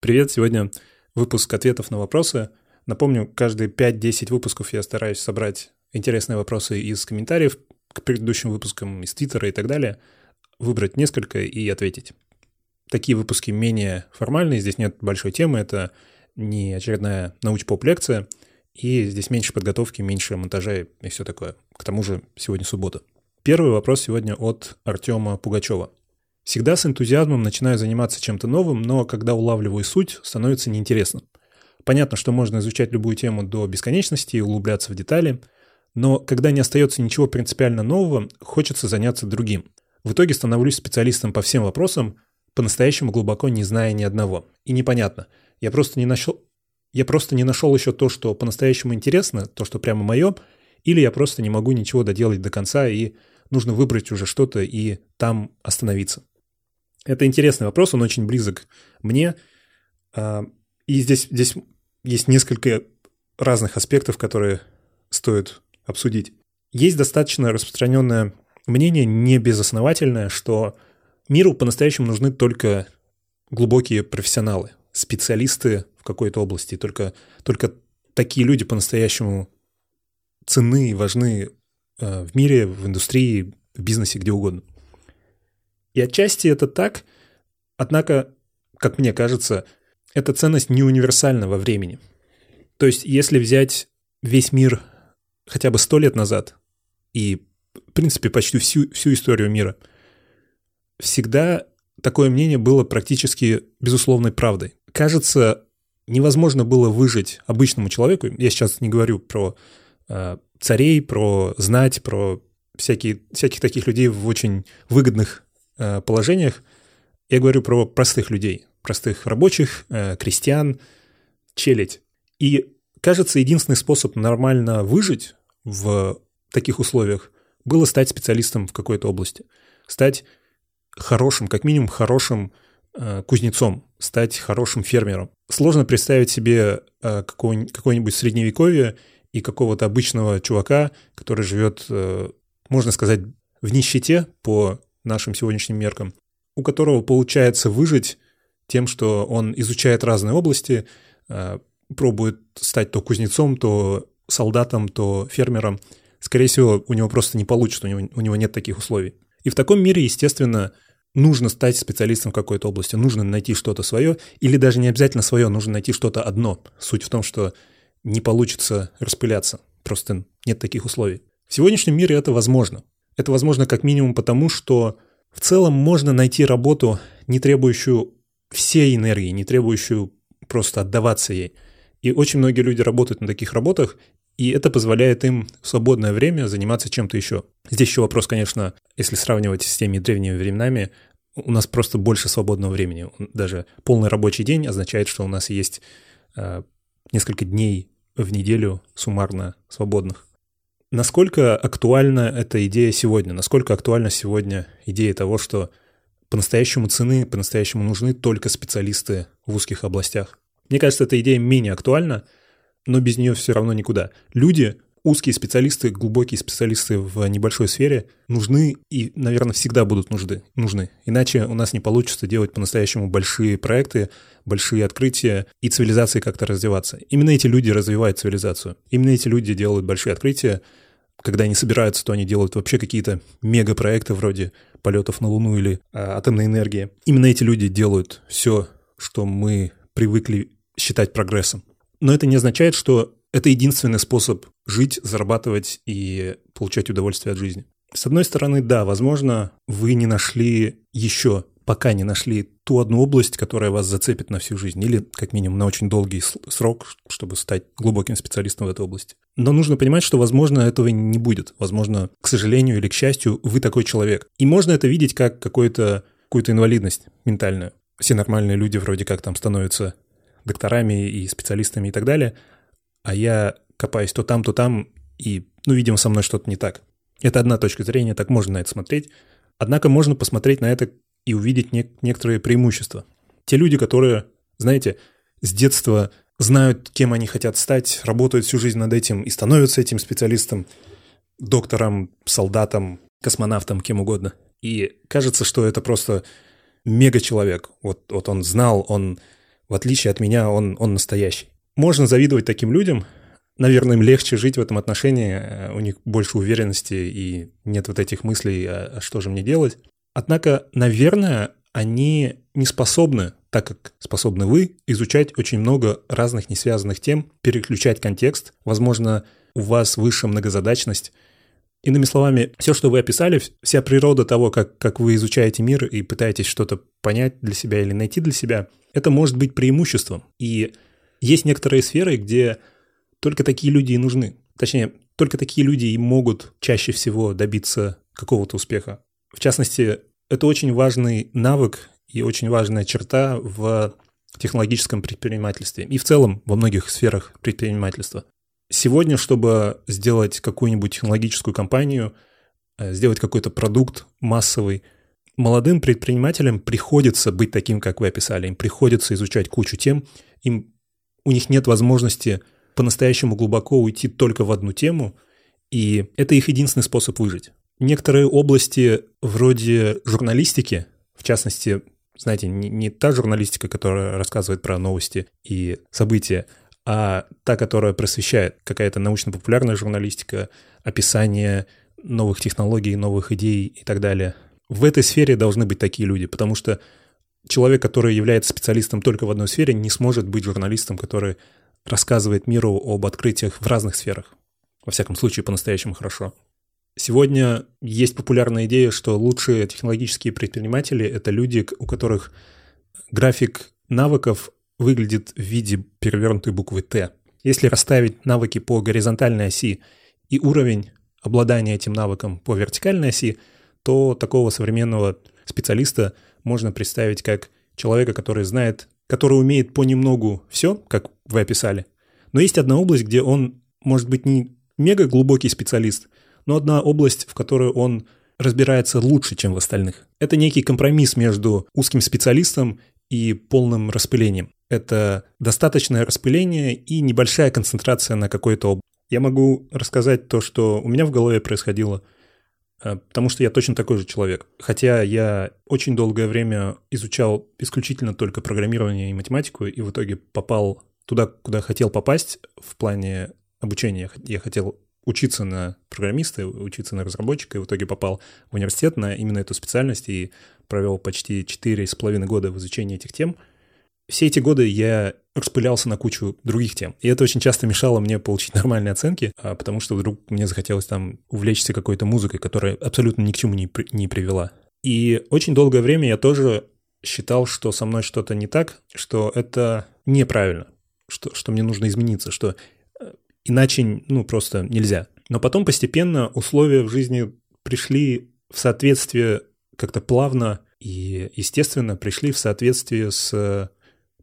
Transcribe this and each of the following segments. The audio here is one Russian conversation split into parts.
Привет, сегодня выпуск ответов на вопросы. Напомню, каждые 5-10 выпусков я стараюсь собрать интересные вопросы из комментариев к предыдущим выпускам, из Твиттера и так далее, выбрать несколько и ответить. Такие выпуски менее формальные, здесь нет большой темы, это не очередная науч-поп-лекция, и здесь меньше подготовки, меньше монтажа и все такое. К тому же сегодня суббота. Первый вопрос сегодня от Артема Пугачева. Всегда с энтузиазмом начинаю заниматься чем-то новым, но когда улавливаю суть, становится неинтересно. Понятно, что можно изучать любую тему до бесконечности и углубляться в детали, но когда не остается ничего принципиально нового, хочется заняться другим. В итоге становлюсь специалистом по всем вопросам, по-настоящему глубоко не зная ни одного. И непонятно. Я просто не нашел, я просто не нашел еще то, что по-настоящему интересно, то, что прямо мое, или я просто не могу ничего доделать до конца, и нужно выбрать уже что-то и там остановиться. Это интересный вопрос, он очень близок мне. А, и здесь, здесь есть несколько разных аспектов, которые стоит обсудить. Есть достаточно распространенное мнение, не безосновательное, что миру по-настоящему нужны только глубокие профессионалы, специалисты в какой-то области. Только, только такие люди по-настоящему ценны и важны а, в мире, в индустрии, в бизнесе, где угодно. И отчасти это так, однако, как мне кажется, эта ценность не универсальна во времени. То есть, если взять весь мир хотя бы сто лет назад и, в принципе, почти всю, всю историю мира, всегда такое мнение было практически безусловной правдой. Кажется, невозможно было выжить обычному человеку, я сейчас не говорю про э, царей, про знать, про всякие, всяких таких людей в очень выгодных положениях. Я говорю про простых людей, простых рабочих, э, крестьян, челядь. И, кажется, единственный способ нормально выжить в таких условиях было стать специалистом в какой-то области. Стать хорошим, как минимум хорошим э, кузнецом, стать хорошим фермером. Сложно представить себе какое-нибудь средневековье и какого-то обычного чувака, который живет, можно сказать, в нищете по нашим сегодняшним меркам, у которого получается выжить тем, что он изучает разные области, э, пробует стать то кузнецом, то солдатом, то фермером. Скорее всего, у него просто не получится, у него, у него нет таких условий. И в таком мире, естественно, нужно стать специалистом в какой-то области, нужно найти что-то свое, или даже не обязательно свое, нужно найти что-то одно. Суть в том, что не получится распыляться, просто нет таких условий. В сегодняшнем мире это возможно. Это возможно как минимум потому, что в целом можно найти работу, не требующую всей энергии, не требующую просто отдаваться ей. И очень многие люди работают на таких работах, и это позволяет им в свободное время заниматься чем-то еще. Здесь еще вопрос, конечно, если сравнивать с теми древними временами, у нас просто больше свободного времени. Даже полный рабочий день означает, что у нас есть э, несколько дней в неделю суммарно свободных. Насколько актуальна эта идея сегодня? Насколько актуальна сегодня идея того, что по-настоящему цены, по-настоящему нужны только специалисты в узких областях? Мне кажется, эта идея менее актуальна, но без нее все равно никуда. Люди, узкие специалисты, глубокие специалисты в небольшой сфере нужны и, наверное, всегда будут нужны. нужны. Иначе у нас не получится делать по-настоящему большие проекты, большие открытия и цивилизации как-то развиваться. Именно эти люди развивают цивилизацию. Именно эти люди делают большие открытия, когда они собираются, то они делают вообще какие-то мегапроекты вроде полетов на Луну или а, атомной энергии. Именно эти люди делают все, что мы привыкли считать прогрессом. Но это не означает, что это единственный способ жить, зарабатывать и получать удовольствие от жизни. С одной стороны, да, возможно, вы не нашли еще пока не нашли ту одну область, которая вас зацепит на всю жизнь, или как минимум на очень долгий срок, чтобы стать глубоким специалистом в этой области. Но нужно понимать, что, возможно, этого не будет. Возможно, к сожалению или к счастью, вы такой человек. И можно это видеть как какую-то какую-то инвалидность ментальную. Все нормальные люди вроде как там становятся докторами и специалистами и так далее, а я копаюсь то там, то там, и, ну, видимо, со мной что-то не так. Это одна точка зрения, так можно на это смотреть. Однако можно посмотреть на это и увидеть не- некоторые преимущества. Те люди, которые, знаете, с детства знают, кем они хотят стать, работают всю жизнь над этим и становятся этим специалистом, доктором, солдатом, космонавтом, кем угодно. И кажется, что это просто мега человек. Вот, вот он знал, он в отличие от меня, он, он настоящий. Можно завидовать таким людям, наверное, им легче жить в этом отношении, э, у них больше уверенности и нет вот этих мыслей, а, а что же мне делать. Однако, наверное, они не способны, так как способны вы, изучать очень много разных несвязанных тем, переключать контекст. Возможно, у вас выше многозадачность. Иными словами, все, что вы описали, вся природа того, как, как вы изучаете мир и пытаетесь что-то понять для себя или найти для себя, это может быть преимуществом. И есть некоторые сферы, где только такие люди и нужны. Точнее, только такие люди и могут чаще всего добиться какого-то успеха. В частности, это очень важный навык и очень важная черта в технологическом предпринимательстве и в целом во многих сферах предпринимательства. Сегодня, чтобы сделать какую-нибудь технологическую компанию, э, сделать какой-то продукт массовый, молодым предпринимателям приходится быть таким, как вы описали. Им приходится изучать кучу тем, им, у них нет возможности по-настоящему глубоко уйти только в одну тему, и это их единственный способ выжить. Некоторые области вроде журналистики, в частности, знаете, не, не та журналистика, которая рассказывает про новости и события, а та, которая просвещает, какая-то научно-популярная журналистика, описание новых технологий, новых идей и так далее. В этой сфере должны быть такие люди, потому что человек, который является специалистом только в одной сфере, не сможет быть журналистом, который рассказывает миру об открытиях в разных сферах. Во всяком случае, по-настоящему хорошо. Сегодня есть популярная идея, что лучшие технологические предприниматели — это люди, у которых график навыков выглядит в виде перевернутой буквы «Т». Если расставить навыки по горизонтальной оси и уровень обладания этим навыком по вертикальной оси, то такого современного специалиста можно представить как человека, который знает, который умеет понемногу все, как вы описали. Но есть одна область, где он может быть не мега глубокий специалист, но одна область, в которой он разбирается лучше, чем в остальных. Это некий компромисс между узким специалистом и полным распылением. Это достаточное распыление и небольшая концентрация на какой-то области. Я могу рассказать то, что у меня в голове происходило, э, потому что я точно такой же человек. Хотя я очень долгое время изучал исключительно только программирование и математику, и в итоге попал туда, куда хотел попасть в плане обучения. Я хотел учиться на программиста, учиться на разработчика, и в итоге попал в университет на именно эту специальность и провел почти четыре с половиной года в изучении этих тем. Все эти годы я распылялся на кучу других тем. И это очень часто мешало мне получить нормальные оценки, а потому что вдруг мне захотелось там увлечься какой-то музыкой, которая абсолютно ни к чему не, при, не привела. И очень долгое время я тоже считал, что со мной что-то не так, что это неправильно, что, что мне нужно измениться, что Иначе, ну, просто нельзя. Но потом постепенно условия в жизни пришли в соответствие как-то плавно и, естественно, пришли в соответствие с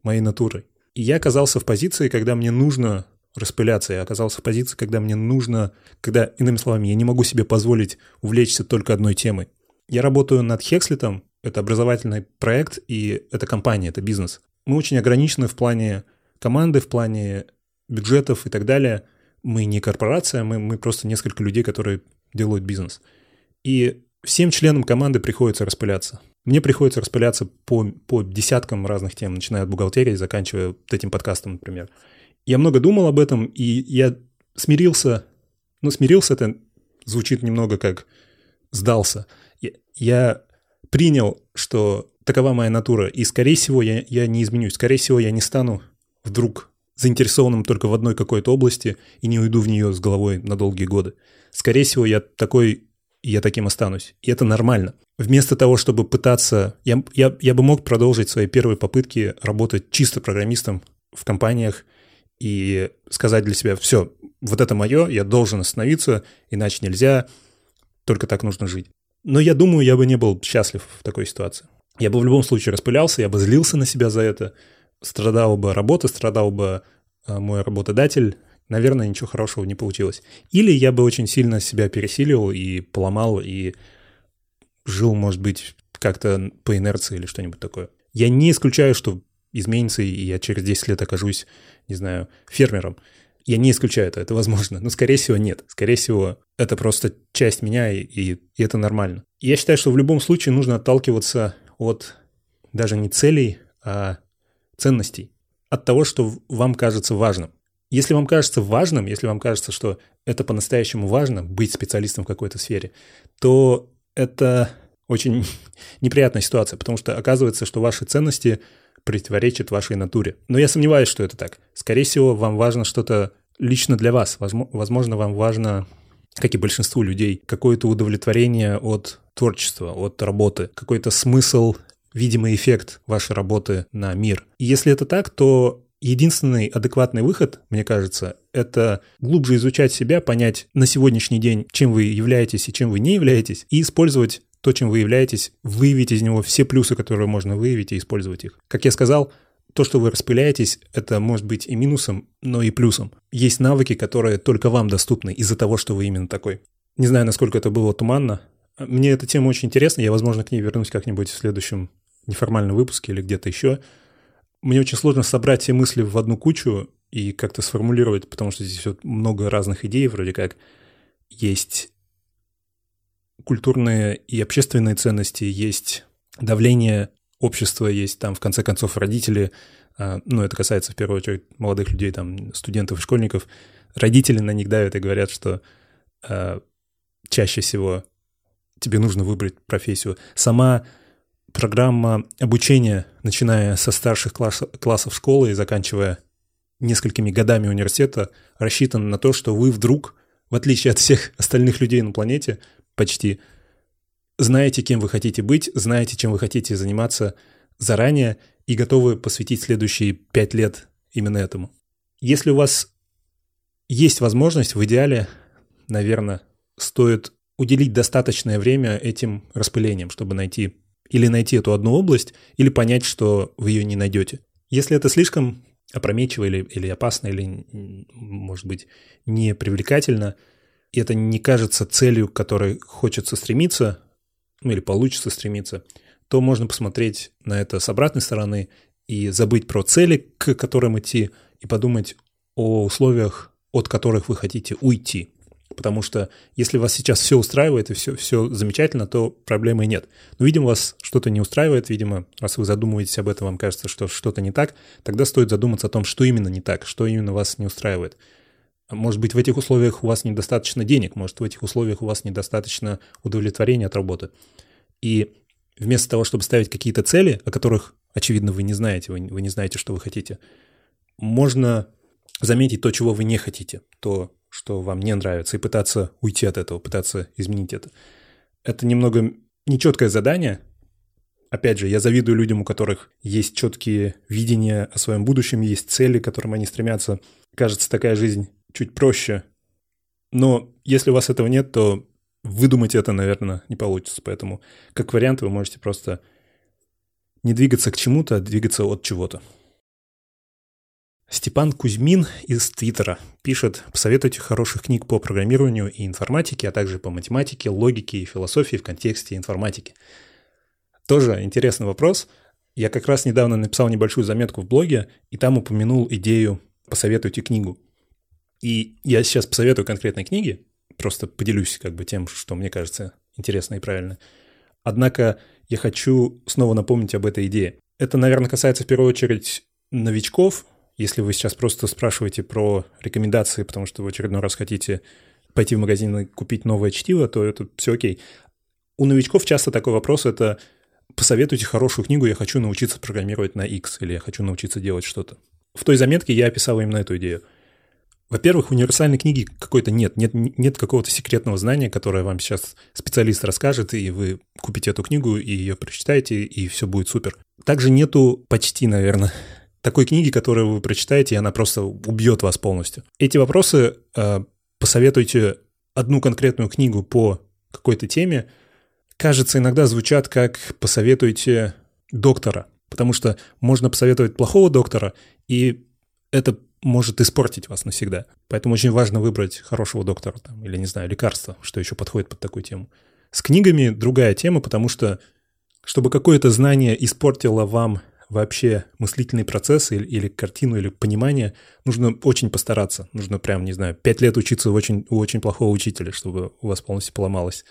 моей натурой. И я оказался в позиции, когда мне нужно распыляться. Я оказался в позиции, когда мне нужно, когда, иными словами, я не могу себе позволить увлечься только одной темой. Я работаю над Хекслитом, это образовательный проект, и это компания, это бизнес. Мы очень ограничены в плане команды, в плане бюджетов и так далее. Мы не корпорация, мы, мы просто несколько людей, которые делают бизнес. И всем членам команды приходится распыляться. Мне приходится распыляться по, по десяткам разных тем, начиная от бухгалтерии, заканчивая вот этим подкастом, например. Я много думал об этом, и я смирился, ну, смирился это звучит немного как сдался. Я, я принял, что такова моя натура, и, скорее всего, я, я не изменюсь. Скорее всего, я не стану вдруг заинтересованным только в одной какой-то области и не уйду в нее с головой на долгие годы. Скорее всего, я такой, я таким останусь. И это нормально. Вместо того, чтобы пытаться... Я, я, я бы мог продолжить свои первые попытки работать чисто программистом в компаниях и сказать для себя, все, вот это мое, я должен остановиться, иначе нельзя, только так нужно жить. Но я думаю, я бы не был счастлив в такой ситуации. Я бы в любом случае распылялся, я бы злился на себя за это, страдала бы работа, страдал бы э, мой работодатель, наверное, ничего хорошего не получилось. Или я бы очень сильно себя пересилил и поломал, и жил, может быть, как-то по инерции или что-нибудь такое. Я не исключаю, что изменится, и я через 10 лет окажусь, не знаю, фермером. Я не исключаю это, это возможно, но, скорее всего, нет. Скорее всего, это просто часть меня, и, и это нормально. Я считаю, что в любом случае нужно отталкиваться от даже не целей, а ценностей. от того, что вам кажется важным. Если вам кажется важным, если вам кажется, что это по-настоящему важно, быть специалистом в какой-то сфере, то это очень неприятная ситуация, потому что оказывается, что ваши ценности противоречат вашей натуре. Но я сомневаюсь, что это так. Скорее всего, вам важно что-то лично для вас. Возможно, вам важно, как и большинству людей, какое-то удовлетворение от творчества, от работы, какой-то смысл, видимый эффект вашей работы на мир. И если это так, то единственный адекватный выход, мне кажется, это глубже изучать себя, понять на сегодняшний день, чем вы являетесь и чем вы не являетесь, и использовать то, чем вы являетесь, выявить из него все плюсы, которые можно выявить, и использовать их. Как я сказал, то, что вы распыляетесь, это может быть и минусом, но и плюсом. Есть навыки, которые только вам доступны из-за того, что вы именно такой. Не знаю, насколько это было туманно. Мне эта тема очень интересна, я, возможно, к ней вернусь как-нибудь в следующем неформальном выпуске или где-то еще. Мне очень сложно собрать все мысли в одну кучу и как-то сформулировать, потому что здесь вот много разных идей, вроде как есть культурные и общественные ценности, есть давление общества, есть там, в конце концов, родители, а, ну, это касается в первую очередь молодых людей, там, студентов и школьников, родители на них давят и говорят, что э, чаще всего тебе нужно выбрать профессию. Сама программа обучения, начиная со старших класс, классов школы и заканчивая несколькими годами университета, рассчитана на то, что вы вдруг, в отличие от всех остальных людей на планете, почти, знаете, кем вы хотите быть, знаете, чем вы хотите заниматься заранее и готовы посвятить следующие пять лет именно этому. Если у вас есть возможность, в идеале, наверное, стоит уделить достаточное время этим распылениям, чтобы найти или найти эту одну область, или понять, что вы ее не найдете. Если это слишком опрометчиво или, или опасно, или, может быть, не привлекательно – и это не кажется целью, к которой хочется стремиться, ну или получится стремиться, то можно посмотреть на это с обратной стороны и забыть про цели, к которым идти, и подумать о условиях, от которых вы хотите уйти. Потому что если вас сейчас все устраивает и все, все замечательно, то проблемы нет. Но, видимо, вас что-то не устраивает, видимо, раз вы задумываетесь об этом, вам кажется, что что-то не так, тогда стоит задуматься о том, что именно не так, что именно вас не устраивает. Может быть, в этих условиях у вас недостаточно денег, может, в этих условиях у вас недостаточно удовлетворения от работы. И вместо того, чтобы ставить какие-то цели, о которых, очевидно, вы не знаете, вы, вы не знаете, что вы хотите, можно заметить то, чего вы не хотите, то, что вам не нравится, и пытаться уйти от этого, пытаться изменить это. Это немного нечеткое задание. Опять же, я завидую людям, у которых есть четкие видения о своем будущем, есть цели, к которым они стремятся. Кажется, такая жизнь чуть проще. Но если у вас этого нет, то выдумать это, наверное, не получится. Поэтому, как вариант, вы можете просто не двигаться к чему-то, а двигаться от чего-то. Степан Кузьмин из Твиттера пишет «Посоветуйте хороших книг по программированию и информатике, а также по математике, логике и философии в контексте информатики». Тоже интересный вопрос. Я как раз недавно написал небольшую заметку в блоге, и там упомянул идею «Посоветуйте книгу». И я сейчас посоветую конкретные книги, просто поделюсь как бы тем, что мне кажется интересно и правильно. Однако я хочу снова напомнить об этой идее. Это, наверное, касается в первую очередь новичков. Если вы сейчас просто спрашиваете про рекомендации, потому что в очередной раз хотите пойти в магазин и купить новое чтиво, то это все окей. У новичков часто такой вопрос – это посоветуйте хорошую книгу, я хочу научиться программировать на X, или я хочу научиться делать что-то. В той заметке я описал именно эту идею – во-первых, универсальной книги какой-то нет. Нет, нет какого-то секретного знания, которое вам сейчас специалист расскажет, и вы купите эту книгу, и ее прочитаете, и все будет супер. Также нету почти, наверное, такой книги, которую вы прочитаете, и она просто убьет вас полностью. Эти вопросы э, посоветуйте одну конкретную книгу по какой-то теме. Кажется, иногда звучат как «посоветуйте доктора», потому что можно посоветовать плохого доктора, и это может испортить вас навсегда. Поэтому очень важно выбрать хорошего доктора там, или, не знаю, лекарства, что еще подходит под такую тему. С книгами другая тема, потому что чтобы какое-то знание испортило вам вообще мыслительный процесс или, или картину, или понимание, нужно очень постараться. Нужно прям, не знаю, пять лет учиться у очень, у очень плохого учителя, чтобы у вас полностью поломалась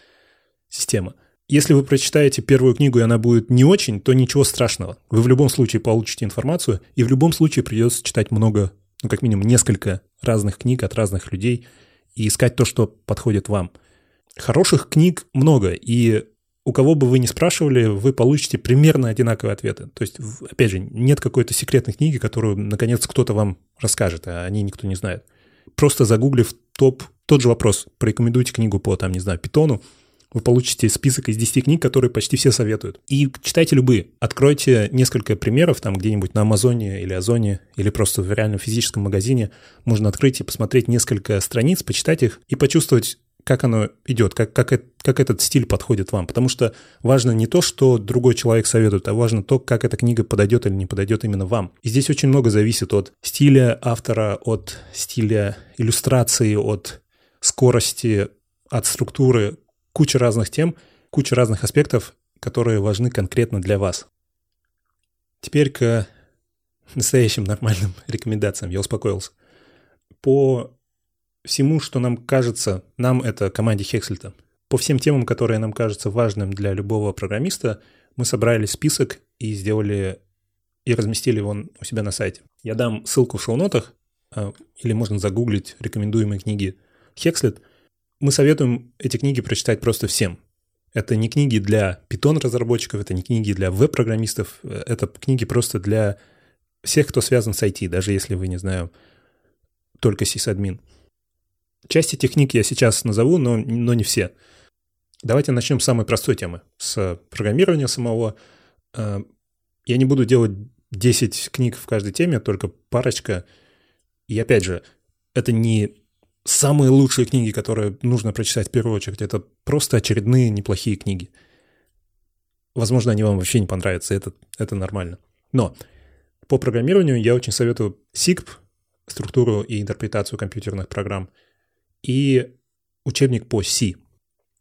система. Если вы прочитаете первую книгу, и она будет не очень, то ничего страшного. Вы в любом случае получите информацию, и в любом случае придется читать много, ну, как минимум, несколько разных книг от разных людей и искать то, что подходит вам. Хороших книг много, и у кого бы вы ни спрашивали, вы получите примерно одинаковые ответы. То есть, опять же, нет какой-то секретной книги, которую, наконец, кто-то вам расскажет, а о ней никто не знает. Просто загуглив топ, тот же вопрос, порекомендуйте книгу по, там, не знаю, питону, вы получите список из 10 книг, которые почти все советуют. И читайте любые. Откройте несколько примеров там где-нибудь на Амазоне или Озоне, или просто в реальном физическом магазине. Можно открыть и посмотреть несколько страниц, почитать их и почувствовать, как оно идет, как, как, как этот стиль подходит вам. Потому что важно не то, что другой человек советует, а важно то, как эта книга подойдет или не подойдет именно вам. И здесь очень много зависит от стиля автора, от стиля иллюстрации, от скорости, от структуры, куча разных тем, куча разных аспектов, которые важны конкретно для вас. Теперь к настоящим нормальным рекомендациям. Я успокоился. По всему, что нам кажется, нам это команде Хексельта, по всем темам, которые нам кажутся важным для любого программиста, мы собрали список и сделали и разместили его у себя на сайте. Я дам ссылку в шоу-нотах, а, или можно загуглить рекомендуемые книги Хекслет – мы советуем эти книги прочитать просто всем. Это не книги для питон-разработчиков, это не книги для веб-программистов, это книги просто для всех, кто связан с IT, даже если вы, не знаю, только сисадмин. Часть этих книг я сейчас назову, но, но не все. Давайте начнем с самой простой темы, с программирования самого. Э, я не буду делать 10 книг в каждой теме, только парочка. И опять же, это не самые лучшие книги, которые нужно прочитать в первую очередь, это просто очередные неплохие книги. Возможно, они вам вообще не понравятся, это, это нормально. Но по программированию я очень советую SIGP, структуру и интерпретацию компьютерных программ, и учебник по C.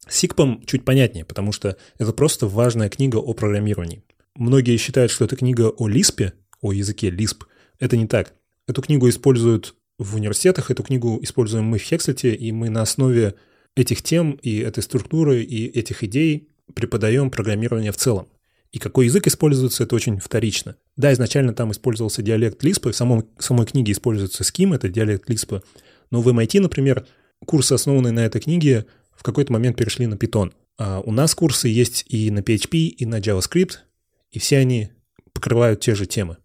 С SIGP чуть понятнее, потому что это просто важная книга о программировании. Многие считают, что это книга о Lisp, о языке Lisp. Это не так. Эту книгу используют в университетах. Эту книгу используем мы в Хекслете, и мы на основе этих тем и этой структуры и этих идей преподаем программирование в целом. И какой язык используется, это очень вторично. Да, изначально там использовался диалект Лиспа, в самом, самой книге используется Scheme, это диалект Лиспа. Но в MIT, например, курсы, основанные на этой книге, в какой-то момент перешли на Python. А у нас курсы есть и на PHP, и на JavaScript, и все они покрывают те же темы.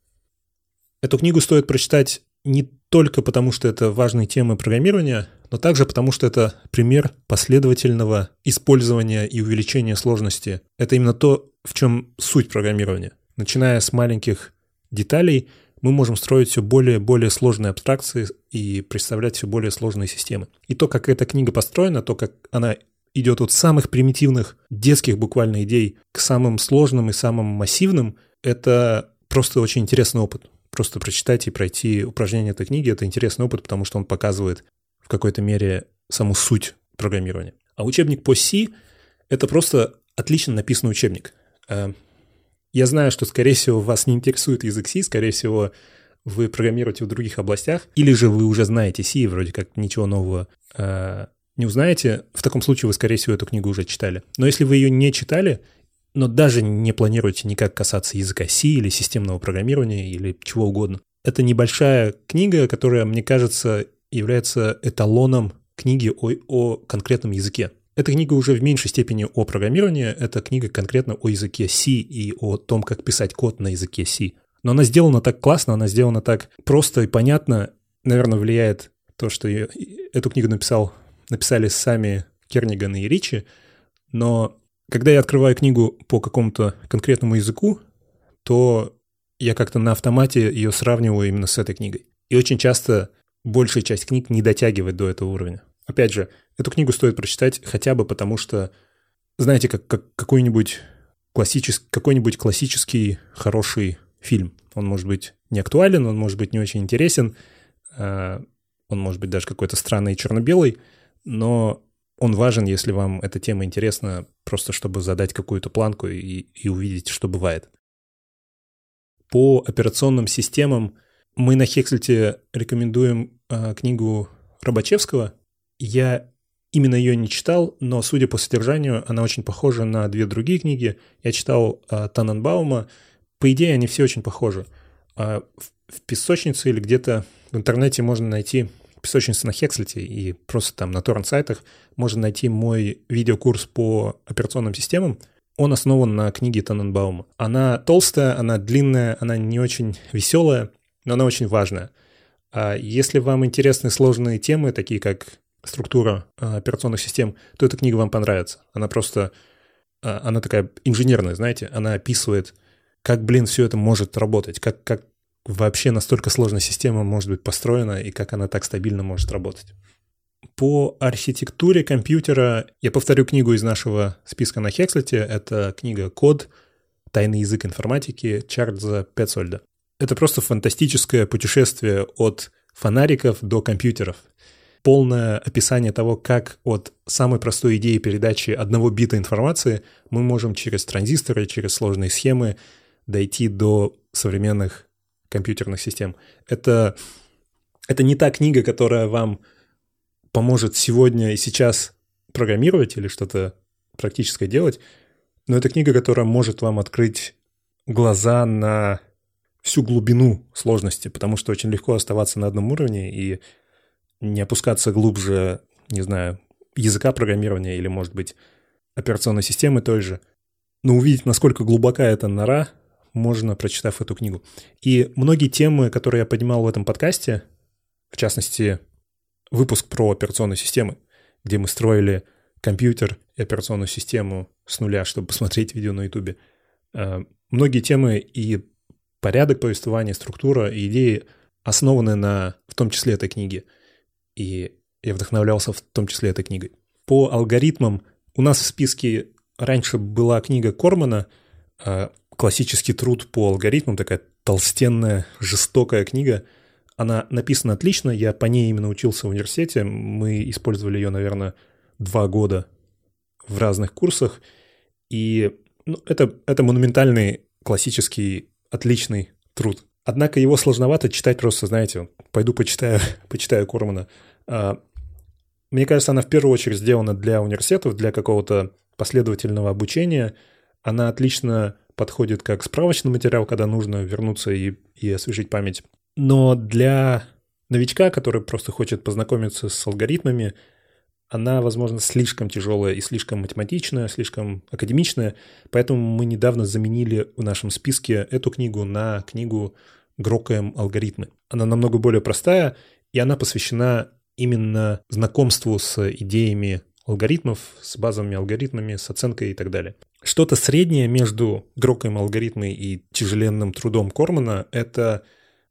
Эту книгу стоит прочитать не только потому, что это важные темы программирования, но также потому, что это пример последовательного использования и увеличения сложности. Это именно то, в чем суть программирования. Начиная с маленьких деталей, мы можем строить все более и более сложные абстракции и представлять все более сложные системы. И то, как эта книга построена, то, как она идет от самых примитивных детских буквально идей к самым сложным и самым массивным, это просто очень интересный опыт просто прочитать и пройти упражнение этой книги — это интересный опыт, потому что он показывает в какой-то мере саму суть программирования. А учебник по C — это просто отлично написанный учебник. Я знаю, что, скорее всего, вас не интересует язык C, скорее всего, вы программируете в других областях, или же вы уже знаете C, вроде как ничего нового э, не узнаете. В таком случае вы, скорее всего, эту книгу уже читали. Но если вы ее не читали но даже не планируете никак касаться языка C или системного программирования или чего угодно. Это небольшая книга, которая, мне кажется, является эталоном книги о, о конкретном языке. Эта книга уже в меньшей степени о программировании, это книга конкретно о языке C и о том, как писать код на языке C. Но она сделана так классно, она сделана так просто и понятно. Наверное, влияет то, что ее, эту книгу написал, написали сами Керниган и Ричи, но когда я открываю книгу по какому-то конкретному языку, то я как-то на автомате ее сравниваю именно с этой книгой. И очень часто большая часть книг не дотягивает до этого уровня. Опять же, эту книгу стоит прочитать хотя бы потому, что, знаете, как, как какой-нибудь классический, какой-нибудь классический хороший фильм. Он может быть не актуален, он может быть не очень интересен, а, он может быть даже какой-то странный черно-белый, но он важен, если вам эта тема интересна, просто чтобы задать какую-то планку и, и увидеть, что бывает. По операционным системам мы на Хексельте рекомендуем э, книгу Рабачевского. Я именно ее не читал, но, судя по содержанию, она очень похожа на две другие книги. Я читал э, Таненбаума. По идее, они все очень похожи. Э, в, в песочнице или где-то в интернете можно найти песочница на Хекслете и просто там на торрент-сайтах можно найти мой видеокурс по операционным системам. Он основан на книге Таненбаума. Она толстая, она длинная, она не очень веселая, но она очень важная. А если вам интересны сложные темы, такие как структура а, операционных систем, то эта книга вам понравится. Она просто, а, она такая инженерная, знаете, она описывает, как, блин, все это может работать, как, как вообще настолько сложная система может быть построена и как она так стабильно может работать. По архитектуре компьютера я повторю книгу из нашего списка на Хекслете. Это книга «Код. Тайный язык информатики» Чарльза Петцольда. Это просто фантастическое путешествие от фонариков до компьютеров. Полное описание того, как от самой простой идеи передачи одного бита информации мы можем через транзисторы, через сложные схемы дойти до современных компьютерных систем. Это, это не та книга, которая вам поможет сегодня и сейчас программировать или что-то практическое делать, но это книга, которая может вам открыть глаза на всю глубину сложности, потому что очень легко оставаться на одном уровне и не опускаться глубже, не знаю, языка программирования или, может быть, операционной системы той же. Но увидеть, насколько глубока эта нора, можно, прочитав эту книгу. И многие темы, которые я поднимал в этом подкасте, в частности, выпуск про операционные системы, где мы строили компьютер и операционную систему с нуля, чтобы посмотреть видео на YouTube. Э, многие темы и порядок повествования, структура и идеи основаны на, в том числе, этой книге. И я вдохновлялся в том числе этой книгой. По алгоритмам у нас в списке раньше была книга Кормана э, «Классический труд по алгоритмам», такая толстенная, жестокая книга. Она написана отлично, я по ней именно учился в университете. Мы использовали ее, наверное, два года в разных курсах. И ну, это, это монументальный классический отличный труд. Однако его сложновато читать просто, знаете, пойду почитаю, почитаю Кормана. А, мне кажется, она в первую очередь сделана для университетов, для какого-то последовательного обучения. Она отлично подходит как справочный материал, когда нужно вернуться и, и освежить память. Но для новичка, который просто хочет познакомиться с алгоритмами, она, возможно, слишком тяжелая и слишком математичная, слишком академичная, поэтому мы недавно заменили в нашем списке эту книгу на книгу «Грокаем алгоритмы». Она намного более простая, и она посвящена именно знакомству с идеями алгоритмов, с базовыми алгоритмами, с оценкой и так далее. Что-то среднее между «Грокаем алгоритмы» и тяжеленным трудом Кормана — это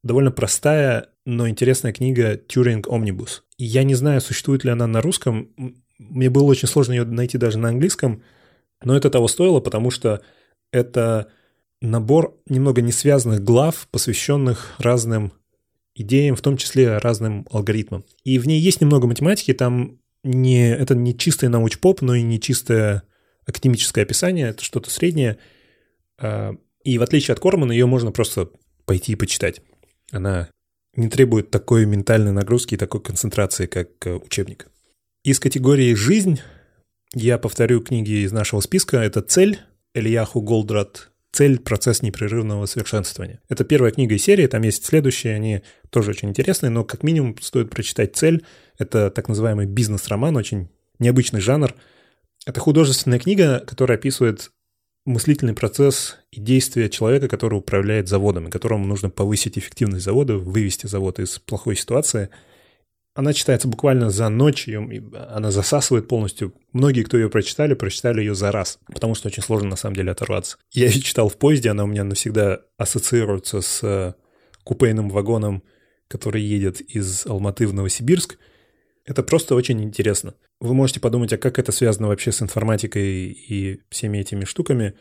довольно простая, но интересная книга «Тюринг Омнибус». Я не знаю, существует ли она на русском. Мне было очень сложно ее найти даже на английском, но это того стоило, потому что это набор немного не связанных глав, посвященных разным идеям, в том числе разным алгоритмам. И в ней есть немного математики, там не, это не чистый науч-поп, но и не чистое академическое описание, это что-то среднее. А, и в отличие от Кормана, ее можно просто пойти и почитать. Она не требует такой ментальной нагрузки и такой концентрации, как э, учебник. Из категории «Жизнь» я повторю книги из нашего списка. Это «Цель» Ильяху Голдрат «Цель. Процесс непрерывного совершенствования». Это первая книга из серии, там есть следующие, они тоже очень интересные, но как минимум стоит прочитать «Цель». Это так называемый бизнес-роман, очень необычный жанр. Это художественная книга, которая описывает мыслительный процесс и действия человека, который управляет заводом, которому нужно повысить эффективность завода, вывести завод из плохой ситуации. Она читается буквально за ночь, ее, она засасывает полностью. Многие, кто ее прочитали, прочитали ее за раз, потому что очень сложно на самом деле оторваться. Я ее читал в поезде, она у меня навсегда ассоциируется с э, купейным вагоном, который едет из Алматы в Новосибирск. Это просто очень интересно. Вы можете подумать, а как это связано вообще с информатикой и всеми этими штуками?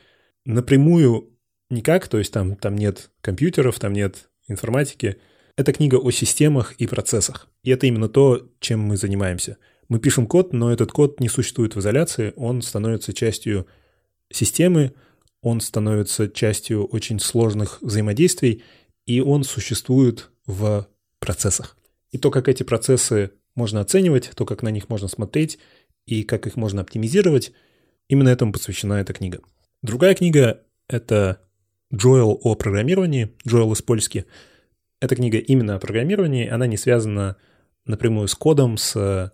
Напрямую никак, то есть там, там нет компьютеров, там нет информатики. Это книга о системах и процессах. И это именно то, чем мы занимаемся. Мы пишем код, но этот код не существует в изоляции, он становится частью системы, он становится частью очень сложных взаимодействий, и он существует в процессах. И то, как эти процессы можно оценивать, то, как на них можно смотреть и как их можно оптимизировать. Именно этому посвящена эта книга. Другая книга — это Джоэл о программировании, Джоэл из Польски. Эта книга именно о программировании, она не связана напрямую с кодом, с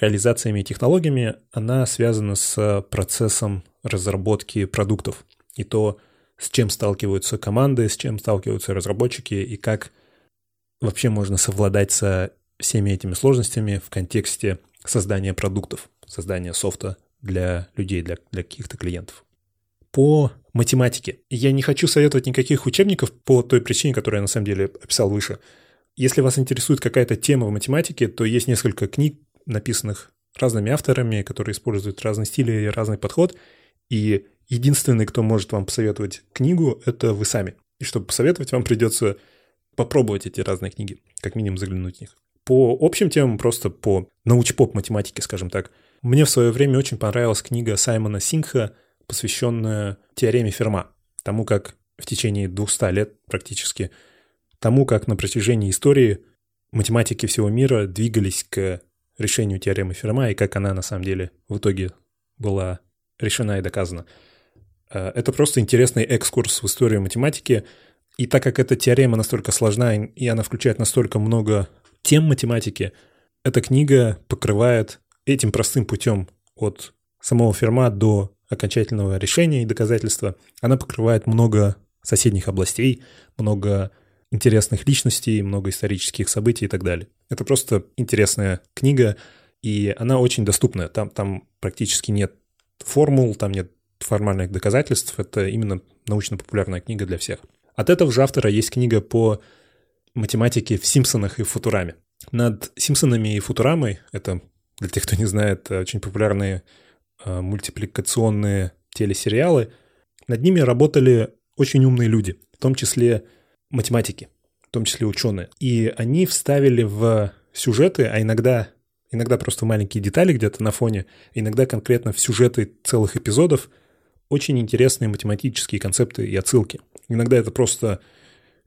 реализациями и технологиями, она связана с процессом разработки продуктов. И то, с чем сталкиваются команды, с чем сталкиваются разработчики, и как вообще можно совладать со всеми этими сложностями в контексте создания продуктов, создания софта для людей, для, для каких-то клиентов. По математике. Я не хочу советовать никаких учебников по той причине, которую я на самом деле описал выше. Если вас интересует какая-то тема в математике, то есть несколько книг, написанных разными авторами, которые используют разный стиль и разный подход. И единственный, кто может вам посоветовать книгу, это вы сами. И чтобы посоветовать, вам придется попробовать эти разные книги, как минимум заглянуть в них. По общим темам, просто по научпоп математике, скажем так, мне в свое время очень понравилась книга Саймона Сингха, посвященная теореме Ферма, тому, как в течение 200 лет практически, тому, как на протяжении истории математики всего мира двигались к решению теоремы Ферма и как она на самом деле в итоге была решена и доказана. Э, это просто интересный экскурс в историю математики. И так как эта теорема настолько сложна и она включает настолько много тем математики, эта книга покрывает этим простым путем от самого Ферма до окончательного решения и доказательства. Она покрывает много соседних областей, много интересных личностей, много исторических событий и так далее. Это просто интересная книга, и она очень доступная. Там, там практически нет формул, там нет формальных доказательств. Это именно научно-популярная книга для всех. От этого же автора есть книга по математике в Симпсонах и Футураме. Над Симпсонами и Футурамой, это для тех, кто не знает, очень популярные э, мультипликационные телесериалы, над ними работали очень умные люди, в том числе математики, в том числе ученые. И они вставили в сюжеты, а иногда, иногда просто маленькие детали где-то на фоне, иногда конкретно в сюжеты целых эпизодов очень интересные математические концепты и отсылки. Иногда это просто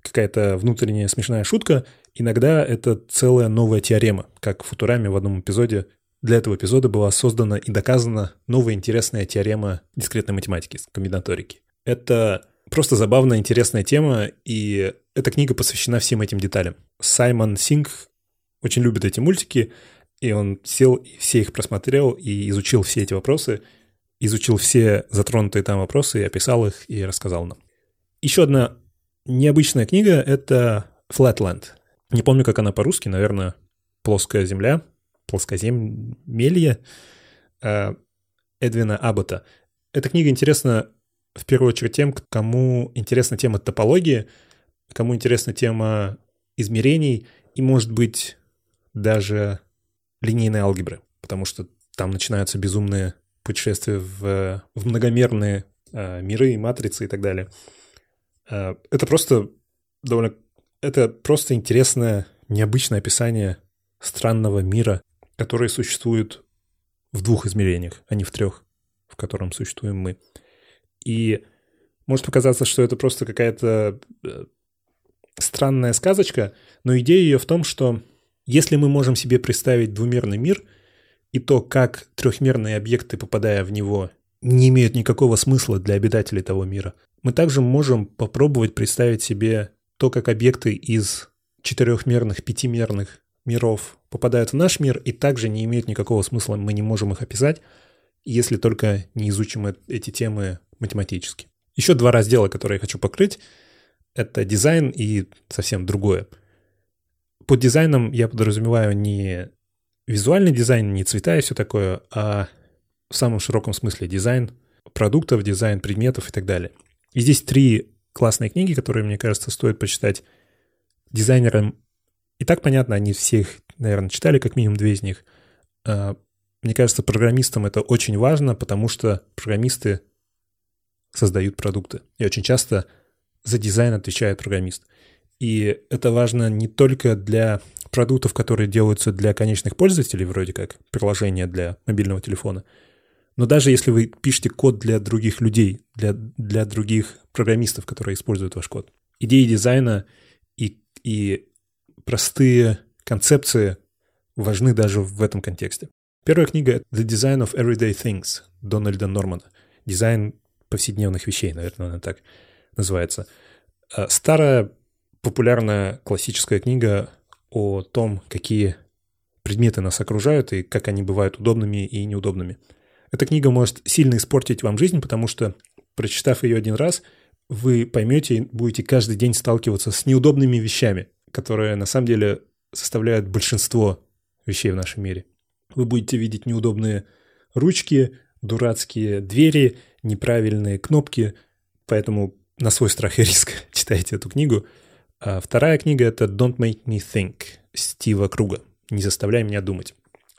какая-то внутренняя смешная шутка, иногда это целая новая теорема, как в Футураме в одном эпизоде для этого эпизода была создана и доказана новая интересная теорема дискретной математики, комбинаторики. Это Просто забавная, интересная тема, и эта книга посвящена всем этим деталям. Саймон Синг очень любит эти мультики, и он сел и все их просмотрел и изучил все эти вопросы, изучил все затронутые там вопросы, и описал их и рассказал нам. Еще одна необычная книга — это Flatland. Не помню, как она по-русски, наверное, «Плоская земля», «Плоскоземелье» э, Эдвина Аббота. Эта книга интересна в первую очередь тем, кому интересна тема топологии, кому интересна тема измерений и, может быть, даже линейной алгебры, потому что там начинаются безумные путешествия в, в многомерные э, миры, матрицы и так далее. Э, это просто довольно... Это просто интересное, необычное описание странного мира, который существует в двух измерениях, а не в трех, в котором существуем мы. И может показаться, что это просто какая-то э, странная сказочка, но идея ее в том, что если мы можем себе представить двумерный мир, и то, как трехмерные объекты, попадая в него, не имеют никакого смысла для обитателей того мира, мы также можем попробовать представить себе то, как объекты из четырехмерных, пятимерных миров попадают в наш мир и также не имеют никакого смысла, мы не можем их описать, если только не изучим эти темы математически. Еще два раздела, которые я хочу покрыть, это дизайн и совсем другое. Под дизайном я подразумеваю не визуальный дизайн, не цвета и все такое, а в самом широком смысле дизайн продуктов, дизайн предметов и так далее. И здесь три классные книги, которые, мне кажется, стоит почитать дизайнерам. И так понятно, они всех, наверное, читали, как минимум две из них. А, мне кажется, программистам это очень важно, потому что программисты создают продукты. И очень часто за дизайн отвечает программист. И это важно не только для продуктов, которые делаются для конечных пользователей, вроде как приложения для мобильного телефона, но даже если вы пишете код для других людей, для, для других программистов, которые используют ваш код. Идеи дизайна и, и простые концепции важны даже в этом контексте. Первая книга — The Design of Everyday Things Дональда Нормана. Дизайн повседневных вещей, наверное, она так называется. Э, старая популярная классическая книга о том, какие предметы нас окружают и как они бывают удобными и неудобными. Эта книга может сильно испортить вам жизнь, потому что, прочитав ее один раз, вы поймете и будете каждый день сталкиваться с неудобными вещами, которые на самом деле составляют большинство вещей в нашем мире. Вы будете видеть неудобные ручки, дурацкие двери, неправильные кнопки, поэтому на свой страх и риск читайте эту книгу. А вторая книга — это «Don't Make Me Think» Стива Круга. «Не заставляй меня думать».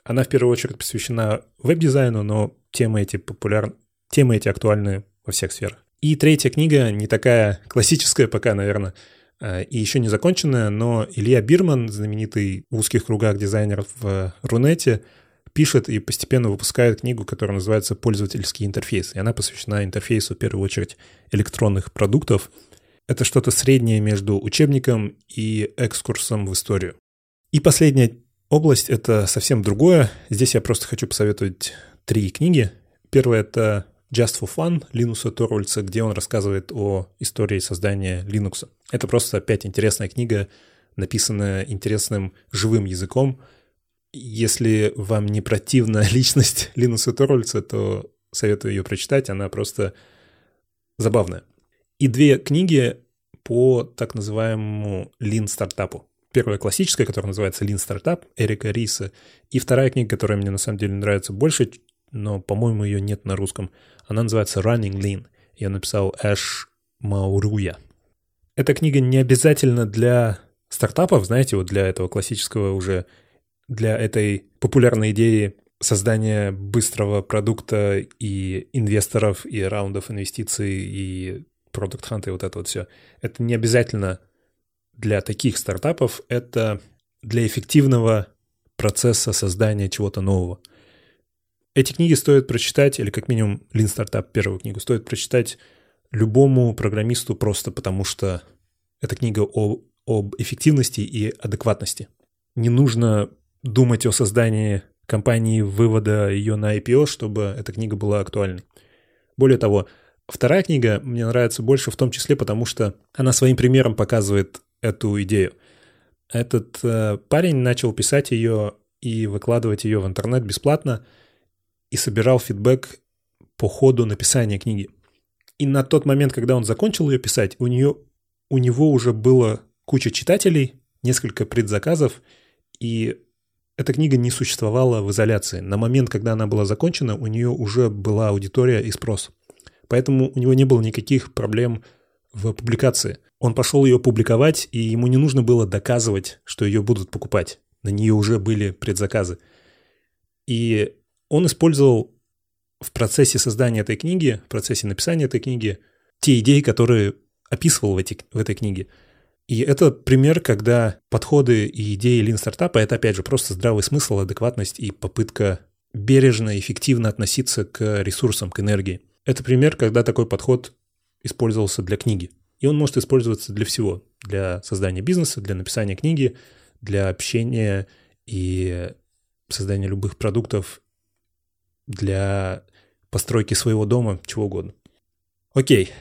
Она в первую очередь посвящена веб-дизайну, но темы эти популярны, темы эти актуальны во всех сферах. И третья книга, не такая классическая пока, наверное, а, и еще не законченная, но Илья Бирман, знаменитый в узких кругах дизайнер в Рунете, пишет и постепенно выпускает книгу, которая называется «Пользовательский интерфейс». И она посвящена интерфейсу, в первую очередь, электронных продуктов. Это что-то среднее между учебником и экскурсом в историю. И последняя область — это совсем другое. Здесь я просто хочу посоветовать три книги. Первая — это Just for Fun Линуса Торвальца, где он рассказывает о истории создания Linux. Это просто опять интересная книга, написанная интересным живым языком. Если вам не противна личность Линуса Торвальца, то советую ее прочитать, она просто забавная. И две книги по так называемому Lean стартапу. Первая классическая, которая называется Lean Startup Эрика Риса, и вторая книга, которая мне на самом деле нравится больше, но, по-моему, ее нет на русском. Она называется Running Lean. Ее написал Эш Мауруя. Эта книга не обязательно для стартапов, знаете, вот для этого классического уже, для этой популярной идеи создания быстрого продукта и инвесторов, и раундов инвестиций, и продукт ханта и вот это вот все. Это не обязательно для таких стартапов, это для эффективного процесса создания чего-то нового – эти книги стоит прочитать, или как минимум Lean Startup первую книгу, стоит прочитать любому программисту просто потому, что это книга о, об эффективности и адекватности. Не нужно думать о создании компании, вывода ее на IPO, чтобы эта книга была актуальной. Более того, вторая книга мне нравится больше в том числе потому, что она своим примером показывает эту идею. Этот э, парень начал писать ее и выкладывать ее в интернет бесплатно – и собирал фидбэк по ходу написания книги. И на тот момент, когда он закончил ее писать, у, нее, у него уже было куча читателей, несколько предзаказов, и эта книга не существовала в изоляции. На момент, когда она была закончена, у нее уже была аудитория и спрос. Поэтому у него не было никаких проблем в публикации. Он пошел ее публиковать, и ему не нужно было доказывать, что ее будут покупать. На нее уже были предзаказы. И он использовал в процессе создания этой книги, в процессе написания этой книги, те идеи, которые описывал в, эти, в этой книге. И это пример, когда подходы и идеи Lean стартапа это, опять же, просто здравый смысл, адекватность и попытка бережно, эффективно относиться к ресурсам, к энергии. Это пример, когда такой подход использовался для книги. И он может использоваться для всего. Для создания бизнеса, для написания книги, для общения и создания любых продуктов для постройки своего дома, чего угодно. Окей,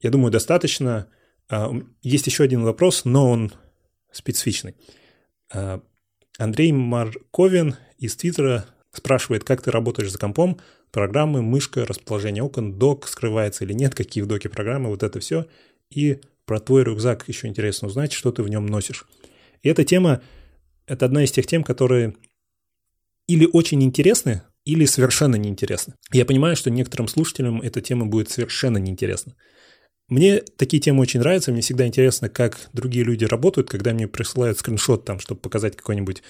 я думаю, достаточно. А, есть еще один вопрос, но он специфичный. А, Андрей Марковин из Твиттера спрашивает, как ты работаешь за компом, программы, мышка, расположение окон, док скрывается или нет, какие в доке программы, вот это все. И про твой рюкзак еще интересно узнать, что ты в нем носишь. И эта тема, это одна из тех тем, которые или очень интересны, или совершенно неинтересно. Я понимаю, что некоторым слушателям эта тема будет совершенно неинтересна. Мне такие темы очень нравятся, мне всегда интересно, как другие люди работают, когда мне присылают скриншот там, чтобы показать какой-нибудь,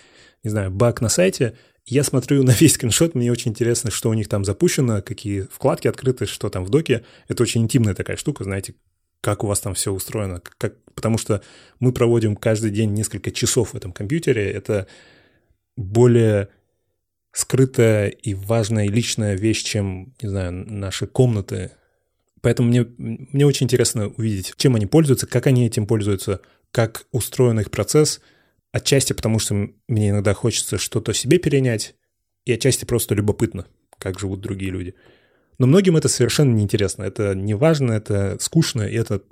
не знаю, баг на сайте. Я смотрю на весь скриншот, мне очень интересно, что у них там запущено, какие вкладки открыты, что там в доке. Это очень интимная такая штука, знаете, как у вас там все устроено. Как, потому что мы проводим каждый день несколько часов в этом компьютере. Это более скрытая и важная личная вещь, чем, не знаю, наши комнаты. Поэтому мне, мне очень интересно увидеть, чем они пользуются, как они этим пользуются, как устроен их процесс. Отчасти потому, что мне иногда хочется что-то себе перенять, и отчасти просто любопытно, как живут другие люди. Но многим это совершенно неинтересно, это не важно, это скучно, и это,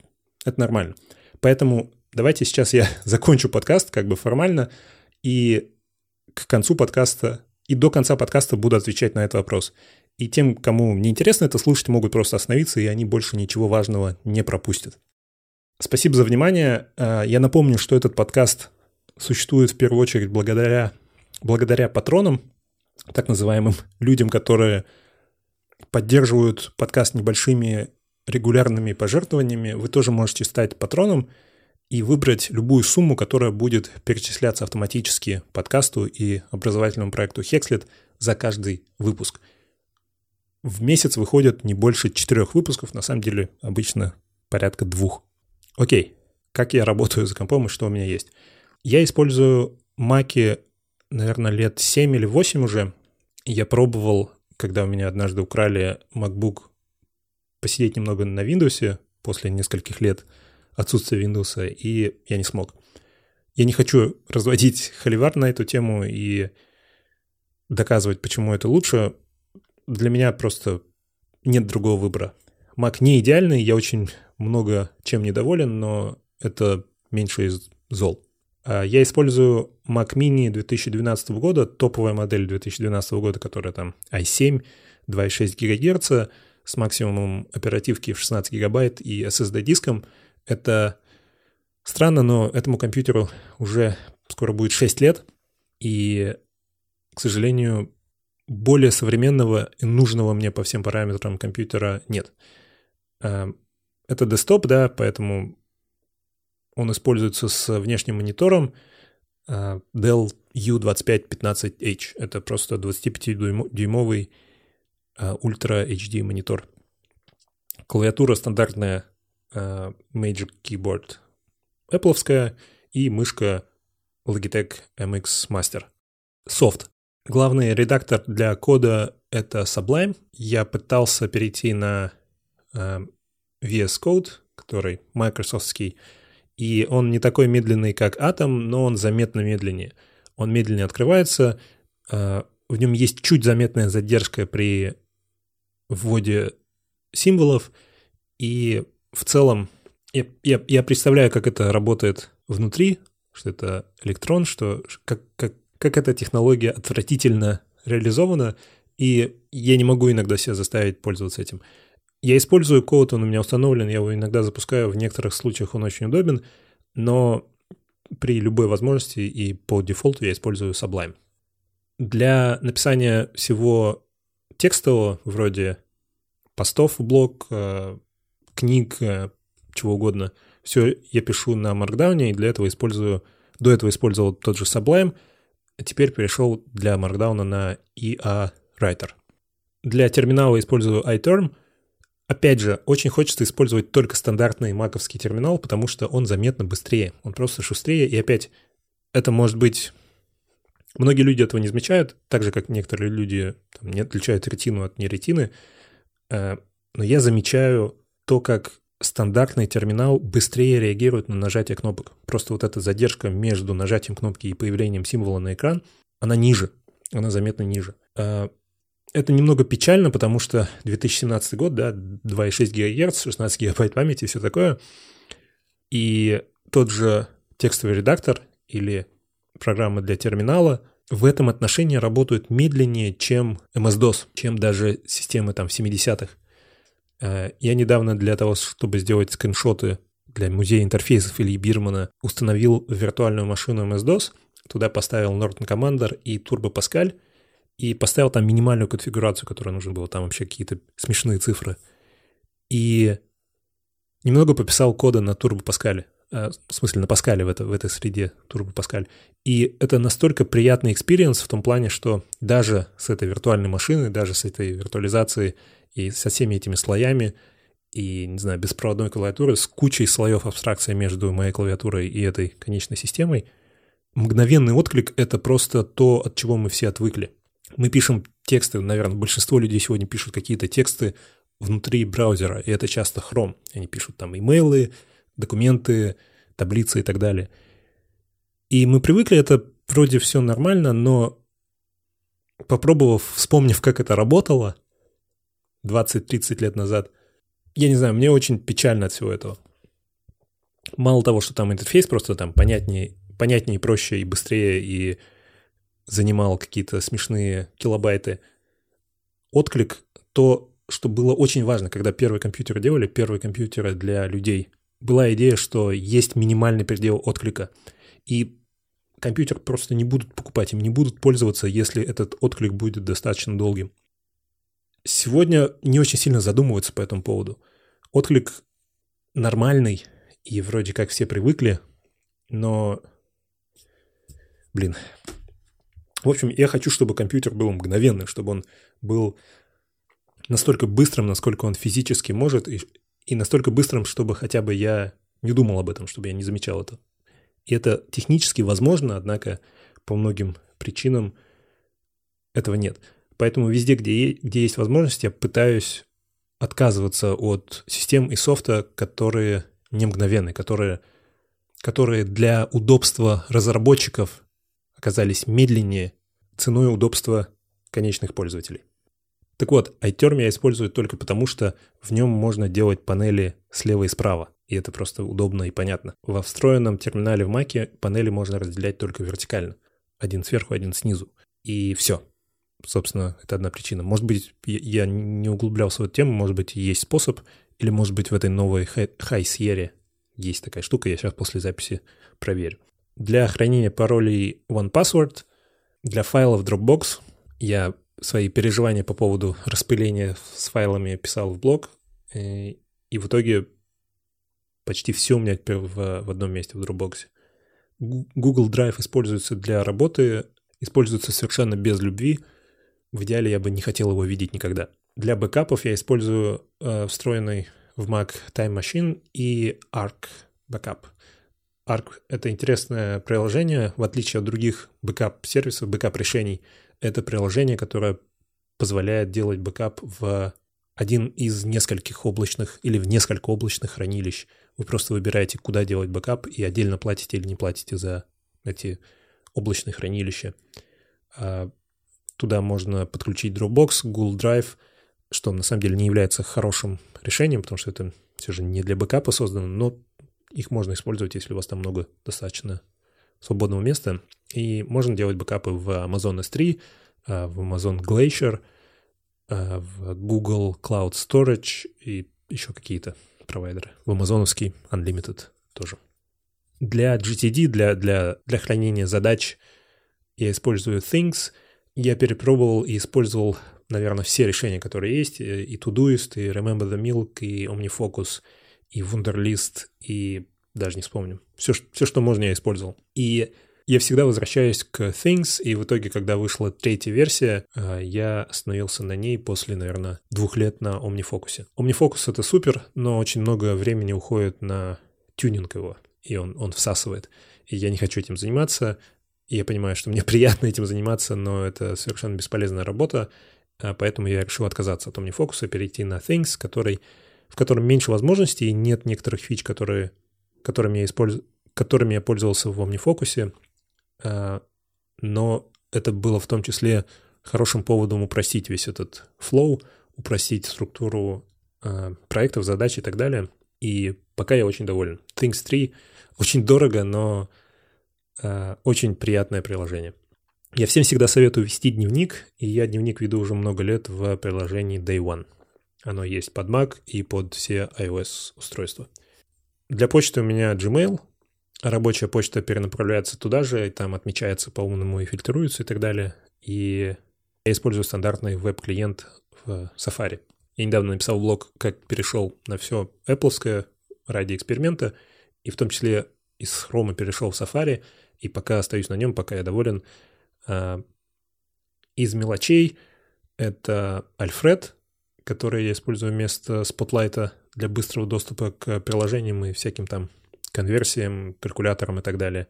это нормально. Поэтому давайте сейчас я закончу подкаст как бы формально, и к концу подкаста, и до конца подкаста буду отвечать на этот вопрос. И тем, кому не интересно это слушать, могут просто остановиться, и они больше ничего важного не пропустят. Спасибо за внимание. А, я напомню, что этот подкаст существует в первую очередь благодаря, благодаря патронам, так называемым людям, которые поддерживают подкаст небольшими регулярными пожертвованиями. Вы тоже можете стать патроном и выбрать любую сумму, которая будет перечисляться автоматически подкасту и образовательному проекту Hexlet за каждый выпуск. В месяц выходит не больше четырех выпусков, на самом деле обычно порядка двух. Окей, как я работаю за компом и что у меня есть? Я использую маки, наверное, лет 7 или 8 уже. Я пробовал, когда у меня однажды украли MacBook, посидеть немного на Windows после нескольких лет отсутствия Windows, и я не смог. Я не хочу разводить холивар на эту тему и доказывать, почему это лучше. Для меня просто нет другого выбора. Mac не идеальный, я очень много чем недоволен, но это меньше из зол. А, я использую Mac Mini 2012 года, топовая модель 2012 года, которая там i7, 2,6 ГГц с максимумом оперативки в 16 гигабайт и SSD-диском. Это странно, но этому компьютеру уже скоро будет 6 лет, и, к сожалению, более современного и нужного мне по всем параметрам компьютера нет. А, это десктоп, да, поэтому он используется с внешним монитором а, Dell U2515H. Это просто 25-дюймовый а, Ultra HD монитор. Клавиатура стандартная Magic Keyboard Apple и мышка Logitech MX Master. Софт. Главный редактор для кода — это Sublime. Я пытался перейти на VS Code, который майкрософтский, и он не такой медленный, как Atom, но он заметно медленнее. Он медленнее открывается, а, в нем есть чуть заметная задержка при вводе символов, и в целом я, я, я представляю, как это работает внутри, что это электрон, что как, как, как эта технология отвратительно реализована, и я не могу иногда себя заставить пользоваться этим. Я использую код, он у меня установлен, я его иногда запускаю, в некоторых случаях он очень удобен, но при любой возможности и по дефолту я использую Sublime. Для написания всего текстового, вроде постов в блог, э, книг, э, чего угодно, все я пишу на Markdown, и для этого использую, до этого использовал тот же Sublime, а теперь перешел для Markdown на EA Writer. Для терминала использую iTerm — Опять же, очень хочется использовать только стандартный маковский терминал, потому что он заметно быстрее, он просто шустрее, и опять это может быть... Многие люди этого не замечают, так же, как некоторые люди там, не отличают ретину от неретины, э, но я замечаю то, как стандартный терминал быстрее реагирует на нажатие кнопок. Просто вот эта задержка между нажатием кнопки и появлением символа на экран, она ниже, она заметно ниже. Это немного печально, потому что 2017 год, да, 2,6 ГГц, 16 гигабайт памяти и все такое. И тот же текстовый редактор или программа для терминала в этом отношении работают медленнее, чем MS-DOS, чем даже системы там 70-х. Э, я недавно для того, чтобы сделать скриншоты для музея интерфейсов Ильи Бирмана, установил виртуальную машину MS-DOS, туда поставил Norton Commander и Turbo Pascal — и поставил там минимальную конфигурацию, которая нужна была, там вообще какие-то смешные цифры. И немного пописал кода на Turbo Pascal, э, в смысле на Паскале в, это, в этой среде Turbo Pascal. И это настолько приятный experience в том плане, что даже с этой виртуальной машиной, даже с этой виртуализацией и со всеми этими слоями, и, не знаю, беспроводной клавиатуры, с кучей слоев абстракции между моей клавиатурой и этой конечной системой, мгновенный отклик — это просто то, от чего мы все отвыкли мы пишем тексты, наверное, большинство людей сегодня пишут какие-то тексты внутри браузера, и это часто Chrome. Они пишут там имейлы, документы, таблицы и так далее. И мы привыкли, это вроде все нормально, но попробовав, вспомнив, как это работало 20-30 лет назад, я не знаю, мне очень печально от всего этого. Мало того, что там интерфейс просто там понятнее, понятнее, проще и быстрее, и занимал какие-то смешные килобайты, отклик, то, что было очень важно, когда первые компьютеры делали, первые компьютеры для людей, была идея, что есть минимальный предел отклика. И компьютер просто не будут покупать, им не будут пользоваться, если этот отклик будет достаточно долгим. Сегодня не очень сильно задумываются по этому поводу. Отклик нормальный, и вроде как все привыкли, но, блин, в общем, я хочу, чтобы компьютер был мгновенным, чтобы он был настолько быстрым, насколько он физически может, и, и настолько быстрым, чтобы хотя бы я не думал об этом, чтобы я не замечал это. И это технически возможно, однако по многим причинам этого нет. Поэтому везде, где, где есть возможность, я пытаюсь отказываться от систем и софта, которые не мгновенные, которые, которые для удобства разработчиков оказались медленнее ценой удобства конечных пользователей. Так вот, iTerm я использую только потому, что в нем можно делать панели слева и справа, и это просто удобно и понятно. Во встроенном терминале в Mac панели можно разделять только вертикально. Один сверху, один снизу. И все. Собственно, это одна причина. Может быть, я не углублялся в эту тему, может быть, есть способ, или может быть в этой новой High Sierra есть такая штука, я сейчас после записи проверю. Для хранения паролей OnePassword, для файлов Dropbox я свои переживания по поводу распыления с файлами писал в блог, и, и в итоге почти все у меня в, в одном месте в Dropbox. Google Drive используется для работы, используется совершенно без любви. В идеале я бы не хотел его видеть никогда. Для бэкапов я использую э, встроенный в Mac Time Machine и Arq Backup. Arq — это интересное приложение, в отличие от других бэкап-сервисов, бэкап-решений. Это приложение, которое позволяет делать бэкап в один из нескольких облачных или в несколько облачных хранилищ. Вы просто выбираете, куда делать бэкап, и отдельно платите или не платите за эти облачные хранилища. А, туда можно подключить Dropbox, Google Drive, что на самом деле не является хорошим решением, потому что это все же не для бэкапа создано, но их можно использовать, если у вас там много достаточно свободного места. И можно делать бэкапы в Amazon S3, а, в Amazon Glacier, а, в Google Cloud Storage и еще какие-то провайдеры. В амазоновский Unlimited тоже. Для GTD, для, для, для хранения задач я использую Things. Я перепробовал и использовал, наверное, все решения, которые есть. И Todoist, и Remember the Milk, и OmniFocus, и Wunderlist, и даже не вспомню. Все, все, что можно, я использовал. И я всегда возвращаюсь к Things, и в итоге, когда вышла третья версия, э, я остановился на ней после, наверное, двух лет на OmniFocus. OmniFocus — это супер, но очень много времени уходит на тюнинг его, и он, он всасывает. И я не хочу этим заниматься, и я понимаю, что мне приятно этим заниматься, но это совершенно бесполезная работа, э, поэтому я решил отказаться от OmniFocus, перейти на Things, который, в котором меньше возможностей, и нет некоторых фич, которые, которыми я использую которыми я пользовался в OmniFocus, Э, но это было в том числе хорошим поводом упростить весь этот флоу, упростить структуру э, проектов, задач и так далее. И пока я очень доволен. Things 3 очень дорого, но э, очень приятное приложение. Я всем всегда советую вести дневник, и я дневник веду уже много лет в приложении Day One. Оно есть под Mac и под все iOS устройства. Для почты у меня Gmail, рабочая почта перенаправляется туда же, и там отмечается по-умному и фильтруется и так далее. И я использую стандартный веб-клиент в Safari. Я недавно написал блог, как перешел на все Apple ради эксперимента, и в том числе из Chrome перешел в Safari, и пока остаюсь на нем, пока я доволен. А, из мелочей это Альфред, который я использую вместо Spotlight для быстрого доступа к приложениям и всяким там конверсиям, калькуляторам и так далее.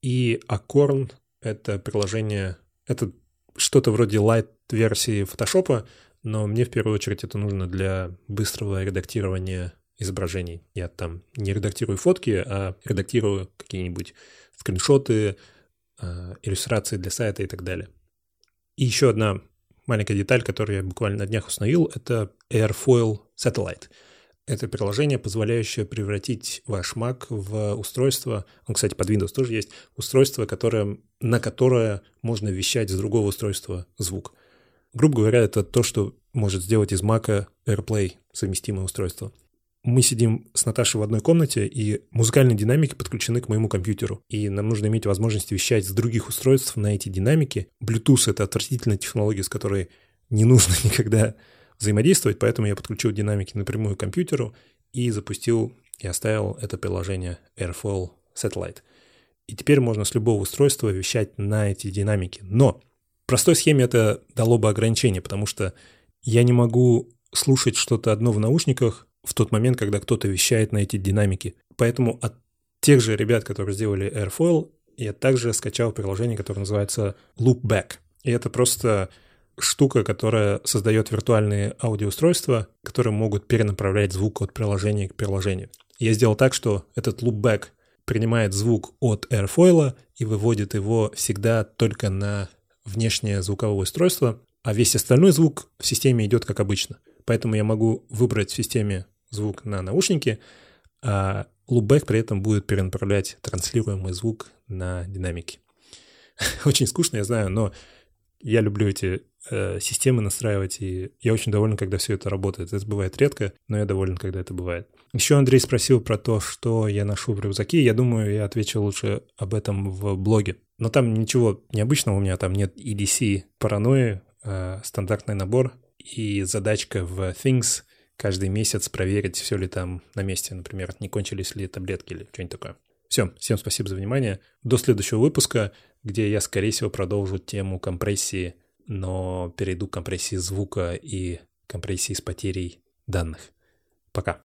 И Acorn — это приложение, это что-то вроде light-версии Photoshop, но мне в первую очередь это нужно для быстрого редактирования изображений. Я там не редактирую фотки, а редактирую какие-нибудь скриншоты, а, иллюстрации для сайта и так далее. И еще одна маленькая деталь, которую я буквально на днях установил, это Airfoil Satellite. Это приложение, позволяющее превратить ваш Mac в устройство, он, кстати, под Windows тоже есть, устройство, которое, на которое можно вещать с другого устройства звук. Грубо говоря, это то, что может сделать из Mac AirPlay совместимое устройство мы сидим с Наташей в одной комнате, и музыкальные динамики подключены к моему компьютеру. И нам нужно иметь возможность вещать с других устройств на эти динамики. Bluetooth — это отвратительная технология, с которой не нужно никогда взаимодействовать, поэтому я подключил динамики напрямую к компьютеру и запустил и оставил это приложение Airfoil Satellite. И теперь можно с любого устройства вещать на эти динамики. Но простой схеме это дало бы ограничение, потому что я не могу слушать что-то одно в наушниках в тот момент, когда кто-то вещает на эти динамики. Поэтому от тех же ребят, которые сделали Airfoil, я также скачал приложение, которое называется Loopback. И это просто штука, которая создает виртуальные аудиоустройства, которые могут перенаправлять звук от приложения к приложению. Я сделал так, что этот Loopback принимает звук от Airfoil и выводит его всегда только на внешнее звуковое устройство, а весь остальной звук в системе идет как обычно. Поэтому я могу выбрать в системе звук на наушники, а лупбэк при этом будет перенаправлять транслируемый звук на динамики. Очень скучно, я знаю, но я люблю эти э, системы настраивать, и я очень доволен, когда все это работает. Это бывает редко, но я доволен, когда это бывает. Еще Андрей спросил про то, что я ношу в рюкзаке. Я думаю, я отвечу лучше об этом в блоге. Но там ничего необычного у меня, там нет EDC паранойи, э, стандартный набор и задачка в Things — каждый месяц проверить, все ли там на месте, например, не кончились ли таблетки или что-нибудь такое. Все, всем спасибо за внимание. До следующего выпуска, где я, скорее всего, продолжу тему компрессии, но перейду к компрессии звука и компрессии с потерей данных. Пока.